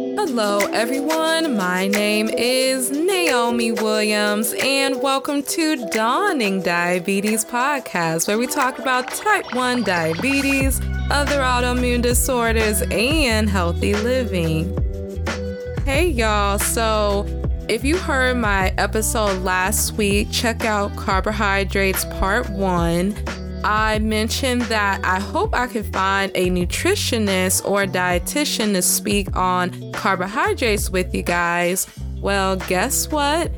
Hello, everyone. My name is Naomi Williams, and welcome to Dawning Diabetes Podcast, where we talk about type 1 diabetes, other autoimmune disorders, and healthy living. Hey, y'all. So, if you heard my episode last week, check out Carbohydrates Part 1. I mentioned that I hope I can find a nutritionist or a dietitian to speak on carbohydrates with you guys. Well, guess what?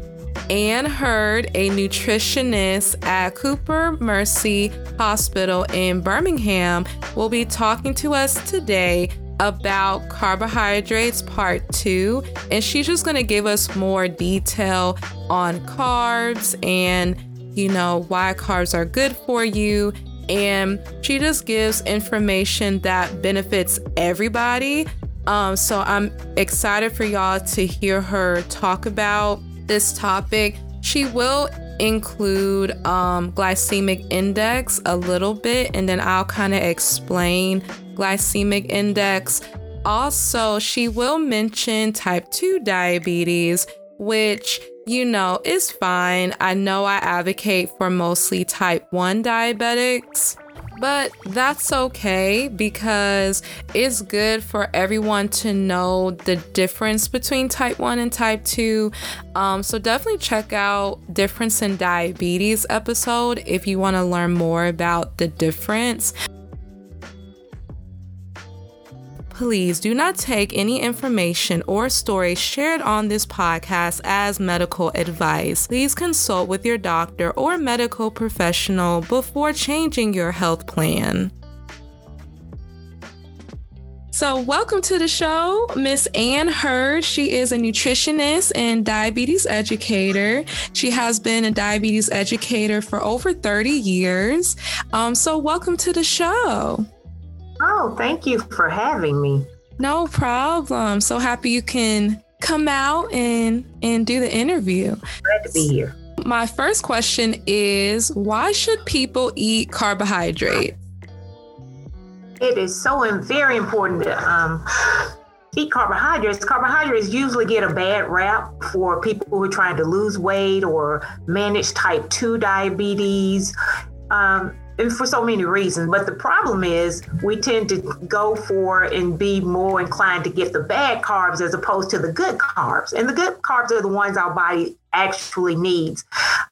Anne Heard, a nutritionist at Cooper Mercy Hospital in Birmingham, will be talking to us today about carbohydrates part two. And she's just going to give us more detail on carbs and you know, why carbs are good for you. And she just gives information that benefits everybody. Um, so I'm excited for y'all to hear her talk about this topic. She will include um, glycemic index a little bit, and then I'll kind of explain glycemic index. Also, she will mention type 2 diabetes, which you know, it's fine. I know I advocate for mostly type 1 diabetics, but that's okay because it's good for everyone to know the difference between type 1 and type 2. Um, so definitely check out Difference in Diabetes episode if you want to learn more about the difference. Please do not take any information or stories shared on this podcast as medical advice. Please consult with your doctor or medical professional before changing your health plan. So, welcome to the show, Miss Anne Hurd. She is a nutritionist and diabetes educator. She has been a diabetes educator for over 30 years. Um, so, welcome to the show. Oh, thank you for having me. No problem. So happy you can come out and and do the interview. Glad to be here. My first question is why should people eat carbohydrates? It is so very important to um, eat carbohydrates. Carbohydrates usually get a bad rap for people who are trying to lose weight or manage type 2 diabetes. Um, for so many reasons. But the problem is we tend to go for and be more inclined to get the bad carbs as opposed to the good carbs. And the good carbs are the ones our body actually needs.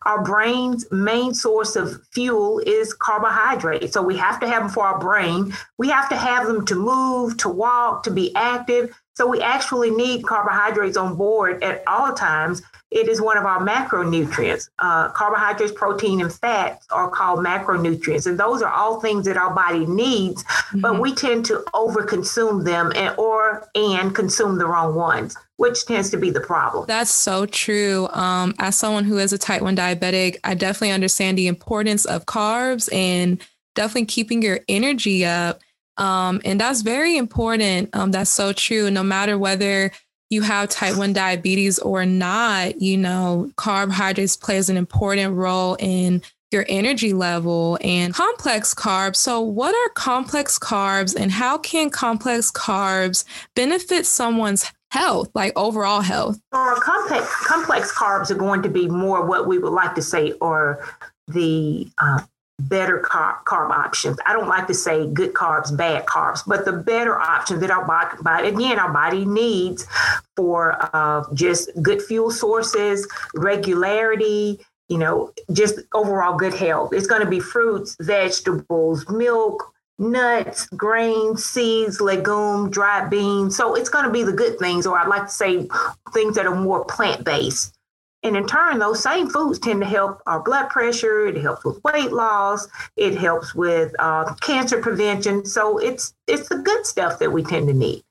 Our brain's main source of fuel is carbohydrates. So we have to have them for our brain. We have to have them to move, to walk, to be active. So we actually need carbohydrates on board at all times it is one of our macronutrients. Uh, carbohydrates, protein, and fats are called macronutrients, and those are all things that our body needs. Mm-hmm. But we tend to overconsume them, and or and consume the wrong ones, which tends to be the problem. That's so true. Um, as someone who is a type one diabetic, I definitely understand the importance of carbs and definitely keeping your energy up. Um, and that's very important. Um, that's so true. No matter whether you have type 1 diabetes or not, you know, carbohydrates plays an important role in your energy level and complex carbs. So, what are complex carbs and how can complex carbs benefit someone's health, like overall health? Or complex complex carbs are going to be more what we would like to say or the uh, better carb, carb options. I don't like to say good carbs, bad carbs, but the better options that our body, again, our body needs for uh, just good fuel sources, regularity, you know, just overall good health. It's going to be fruits, vegetables, milk, nuts, grains, seeds, legume, dried beans. So it's going to be the good things, or I'd like to say things that are more plant based. And in turn, those same foods tend to help our blood pressure. It helps with weight loss. It helps with uh, cancer prevention. So it's it's the good stuff that we tend to need.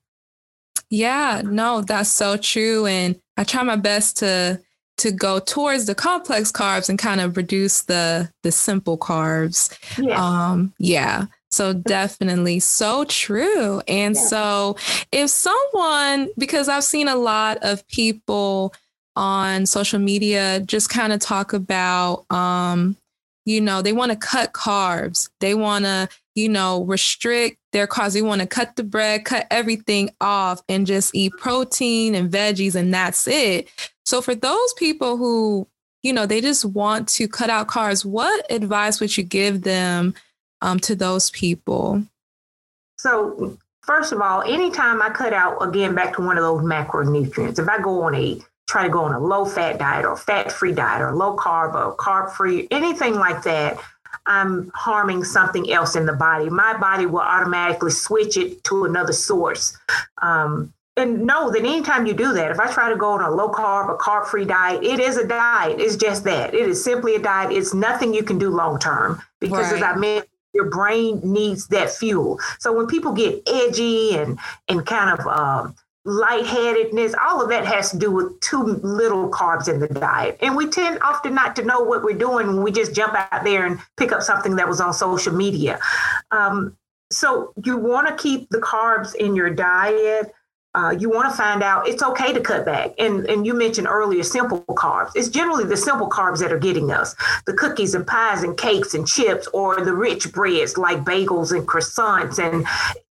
Yeah, no, that's so true. And I try my best to to go towards the complex carbs and kind of reduce the the simple carbs. Yeah. Um, yeah. So definitely so true. And yeah. so if someone because I've seen a lot of people on social media just kind of talk about um, you know they want to cut carbs they want to you know, restrict their carbs. They want to cut the bread, cut everything off, and just eat protein and veggies, and that's it. So for those people who, you know, they just want to cut out carbs, what advice would you give them um, to those people? So first of all, anytime I cut out again back to one of those macronutrients, if I go on a try to go on a low fat diet or fat free diet or low carb or carb free, anything like that, I'm harming something else in the body. My body will automatically switch it to another source. Um, and know that anytime you do that, if I try to go on a low carb or carb free diet, it is a diet. It's just that. It is simply a diet. It's nothing you can do long term because, right. as I mentioned, your brain needs that fuel. So when people get edgy and and kind of um, lightheadedness, all of that has to do with too little carbs in the diet. And we tend often not to know what we're doing when we just jump out there and pick up something that was on social media. Um, so you want to keep the carbs in your diet. Uh, you want to find out it's okay to cut back. And, and you mentioned earlier simple carbs. It's generally the simple carbs that are getting us the cookies and pies and cakes and chips, or the rich breads like bagels and croissants and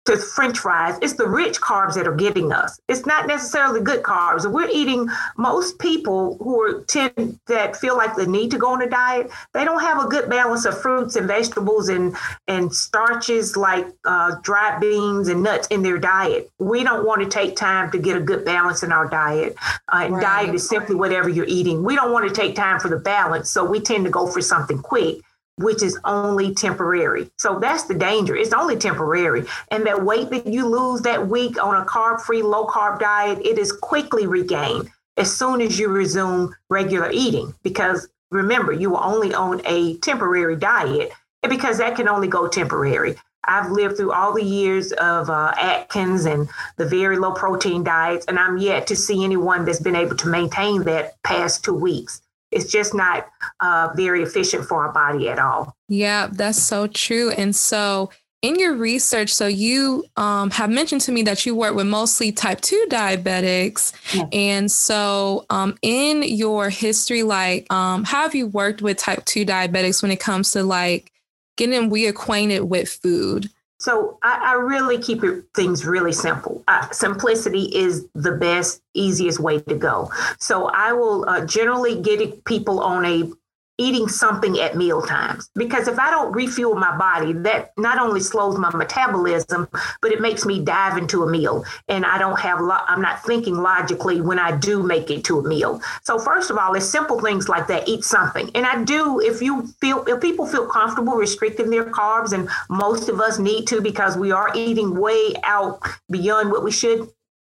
to french fries. It's the rich carbs that are getting us. It's not necessarily good carbs. We're eating most people who are tend that feel like they need to go on a diet they don't have a good balance of fruits and vegetables and and starches like uh, dried beans and nuts in their diet. We don't want to take time to get a good balance in our diet. Uh, and right. diet is simply whatever you're eating. We don't want to take time for the balance so we tend to go for something quick which is only temporary. So that's the danger. It's only temporary. And that weight that you lose that week on a carb free, low carb diet, it is quickly regained as soon as you resume regular eating. Because remember, you were only on a temporary diet, and because that can only go temporary. I've lived through all the years of uh, Atkins and the very low protein diets, and I'm yet to see anyone that's been able to maintain that past two weeks it's just not uh, very efficient for our body at all. Yeah, that's so true. And so, in your research, so you um, have mentioned to me that you work with mostly type 2 diabetics. Yeah. And so, um, in your history, like, um, how have you worked with type 2 diabetics when it comes to like getting reacquainted with food? So I, I, really keep things really simple. Uh, simplicity is the best, easiest way to go. So I will uh, generally get people on a eating something at meal times because if I don't refuel my body, that not only slows my metabolism, but it makes me dive into a meal, and I don't have lo- I'm not thinking logically when I do make it to a meal. So first of all, it's simple things like that. Eat something, and I do if you feel if people feel comfortable restricting their carbs, and most of us need to because we are eating way out beyond what we should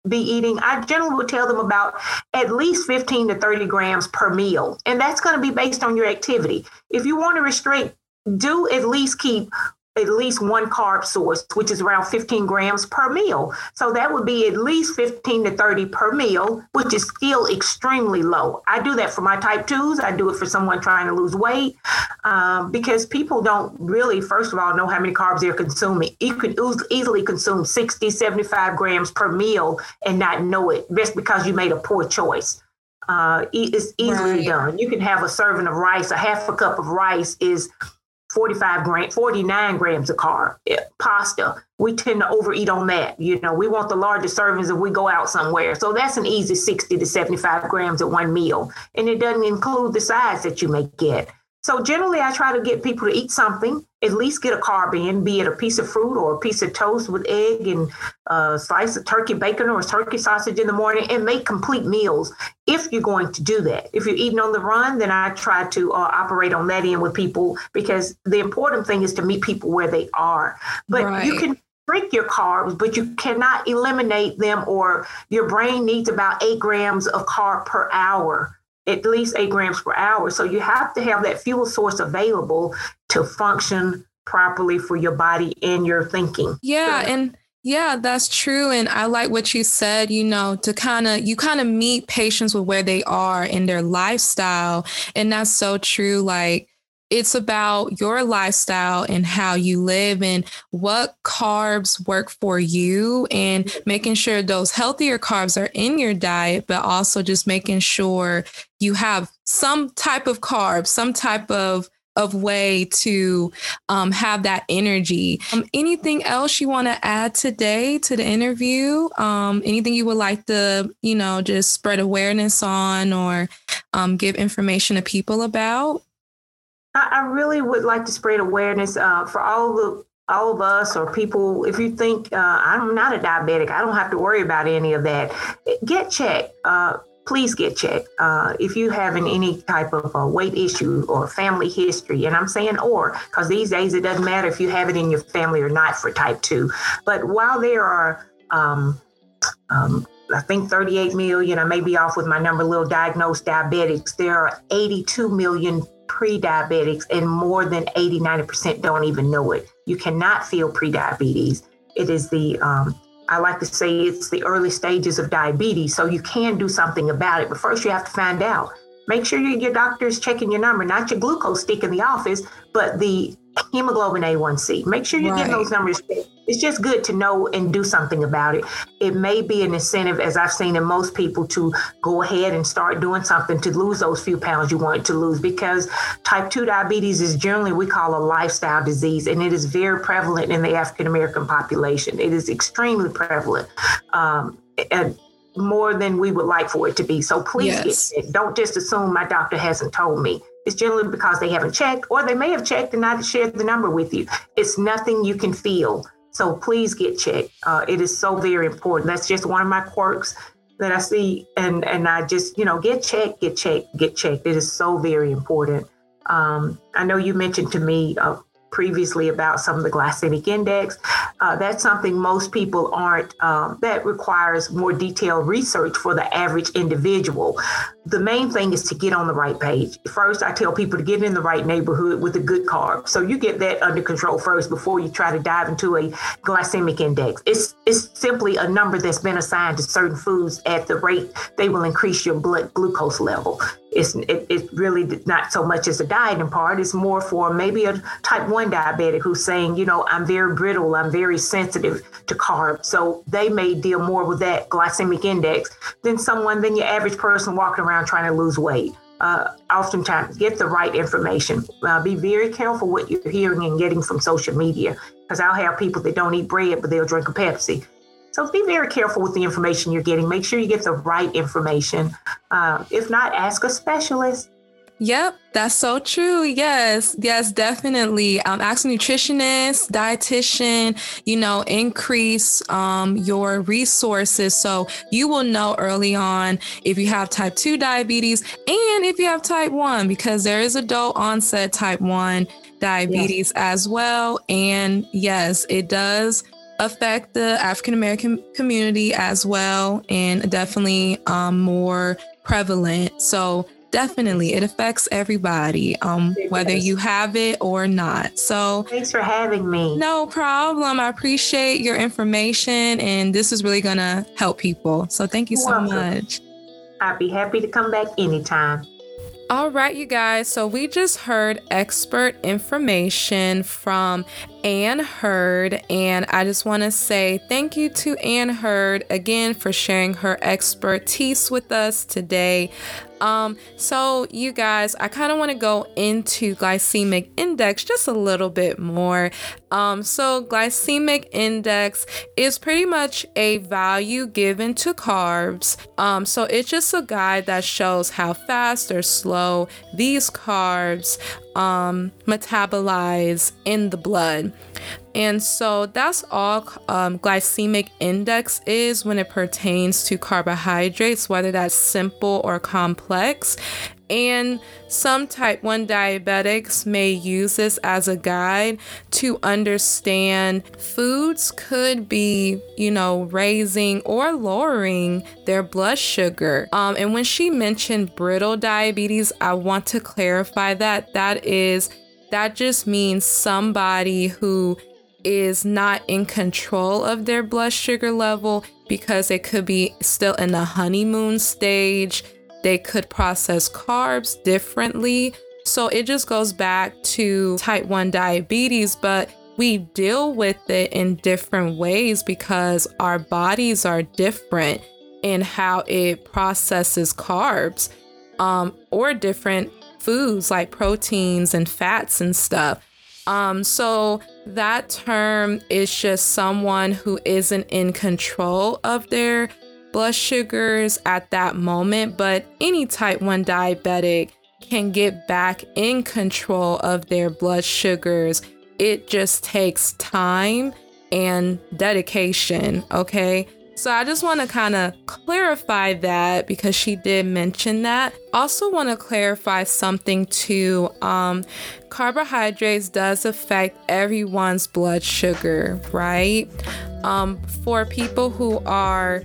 be eating, I generally would tell them about at least 15 to 30 grams per meal. And that's going to be based on your activity. If you want to restrict, do at least keep at least one carb source, which is around 15 grams per meal. So that would be at least 15 to 30 per meal, which is still extremely low. I do that for my type 2s. I do it for someone trying to lose weight um, because people don't really, first of all, know how many carbs they're consuming. You could easily consume 60, 75 grams per meal and not know it just because you made a poor choice. Uh, it's easily right. done. You can have a serving of rice, a half a cup of rice is 45 grams, 49 grams of carb. Eh, pasta, we tend to overeat on that. You know, we want the largest servings if we go out somewhere. So that's an easy 60 to 75 grams at one meal. And it doesn't include the sides that you may get. So generally, I try to get people to eat something, at least get a carb in, be it a piece of fruit or a piece of toast with egg and a slice of turkey bacon or turkey sausage in the morning, and make complete meals if you're going to do that. If you're eating on the run, then I try to uh, operate on that end with people because the important thing is to meet people where they are. But right. you can drink your carbs, but you cannot eliminate them, or your brain needs about eight grams of carb per hour at least eight grams per hour. So you have to have that fuel source available to function properly for your body and your thinking. Yeah. And yeah, that's true. And I like what you said, you know, to kind of, you kind of meet patients with where they are in their lifestyle. And that's so true. Like, it's about your lifestyle and how you live and what carbs work for you and making sure those healthier carbs are in your diet, but also just making sure you have some type of carbs, some type of of way to um, have that energy. Um, anything else you want to add today to the interview? Um, anything you would like to, you know, just spread awareness on or um, give information to people about? I, really would like to spread awareness uh, for all the all of us or people, if you think uh, I'm not a diabetic, I don't have to worry about any of that. Get checked. Uh, please get checked. Uh, if you having any type of a weight issue or family history, and I'm saying or, because these days it doesn't matter if you have it in your family or not for type 2. But while there are, um, um, I think 38 million, I may be off with my number, little diagnosed diabetics, there are 82 million pre diabetics, and more than 80 90% don't even know it. You cannot feel pre diabetes. It is the um, I like to say it's the early stages of diabetes, so you can do something about it. But first, you have to find out. Make sure your doctor is checking your number, not your glucose stick in the office, but the hemoglobin A1C. Make sure you're right. getting those numbers. It's just good to know and do something about it. It may be an incentive, as I've seen in most people, to go ahead and start doing something to lose those few pounds you want to lose because type 2 diabetes is generally we call a lifestyle disease and it is very prevalent in the African American population. It is extremely prevalent. Um, and more than we would like for it to be. So please yes. don't just assume my doctor hasn't told me. It's generally because they haven't checked, or they may have checked and not shared the number with you. It's nothing you can feel. So please get checked. Uh, it is so very important. That's just one of my quirks that I see, and and I just you know get checked, get checked, get checked. It is so very important. Um, I know you mentioned to me uh, previously about some of the glycemic index. Uh, that's something most people aren't, um, that requires more detailed research for the average individual. The main thing is to get on the right page. First, I tell people to get in the right neighborhood with a good carb. So you get that under control first before you try to dive into a glycemic index. It's, it's simply a number that's been assigned to certain foods at the rate they will increase your blood glucose level it's it, it's really not so much as a dieting part. It's more for maybe a type one diabetic who's saying, you know, I'm very brittle, I'm very sensitive to carbs, so they may deal more with that glycemic index than someone than your average person walking around trying to lose weight. Uh, oftentimes, get the right information. Uh, be very careful what you're hearing and getting from social media, because I'll have people that don't eat bread but they'll drink a Pepsi so be very careful with the information you're getting. Make sure you get the right information. Uh, if not, ask a specialist. Yep, that's so true. Yes, yes, definitely. Um, ask a nutritionist, dietitian, you know, increase um, your resources so you will know early on if you have type 2 diabetes and if you have type 1, because there is adult onset type 1 diabetes as well. And yes, it does affect the African American community as well, and definitely um, more prevalent. So definitely, it affects everybody, um, whether you have it or not. So thanks for having me. No problem. I appreciate your information, and this is really gonna help people. So thank you so Welcome. much. I'd be happy to come back anytime. All right, you guys. So we just heard expert information from Ann Hurd, and I just want to say thank you to Ann Hurd again for sharing her expertise with us today. Um, so you guys, I kind of want to go into glycemic index just a little bit more. Um, so glycemic index is pretty much a value given to carbs. Um, so it's just a guide that shows how fast or slow these carbs um, metabolize in the blood. And so that's all um, glycemic index is when it pertains to carbohydrates, whether that's simple or complex. And some type 1 diabetics may use this as a guide to understand foods could be, you know, raising or lowering their blood sugar. Um, and when she mentioned brittle diabetes, I want to clarify that that is, that just means somebody who is not in control of their blood sugar level because it could be still in the honeymoon stage. They could process carbs differently. So it just goes back to type 1 diabetes, but we deal with it in different ways because our bodies are different in how it processes carbs um, or different foods like proteins and fats and stuff. Um, so that term is just someone who isn't in control of their blood sugars at that moment, but any type 1 diabetic can get back in control of their blood sugars. It just takes time and dedication, okay? So I just want to kind of clarify that because she did mention that. Also want to clarify something too. Um, carbohydrates does affect everyone's blood sugar, right? Um, for people who are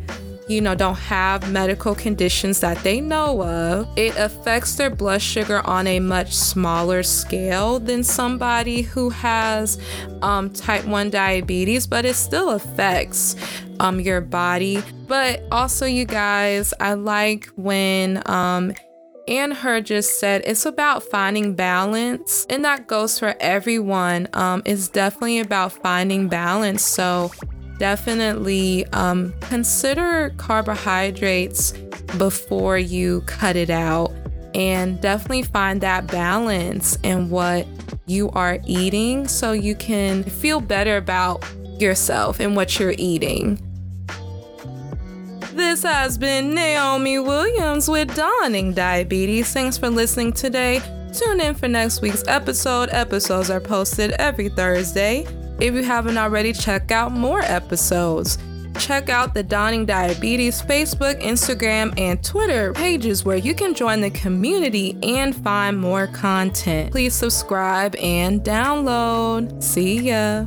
you know, don't have medical conditions that they know of, it affects their blood sugar on a much smaller scale than somebody who has um, type 1 diabetes, but it still affects um, your body. But also, you guys, I like when um, Ann Hurd just said it's about finding balance and that goes for everyone. Um, it's definitely about finding balance. So definitely um, consider carbohydrates before you cut it out and definitely find that balance in what you are eating so you can feel better about yourself and what you're eating. This has been Naomi Williams with Dawning Diabetes. Thanks for listening today. Tune in for next week's episode. Episodes are posted every Thursday. If you haven't already, check out more episodes. Check out the Dawning Diabetes Facebook, Instagram, and Twitter pages where you can join the community and find more content. Please subscribe and download. See ya.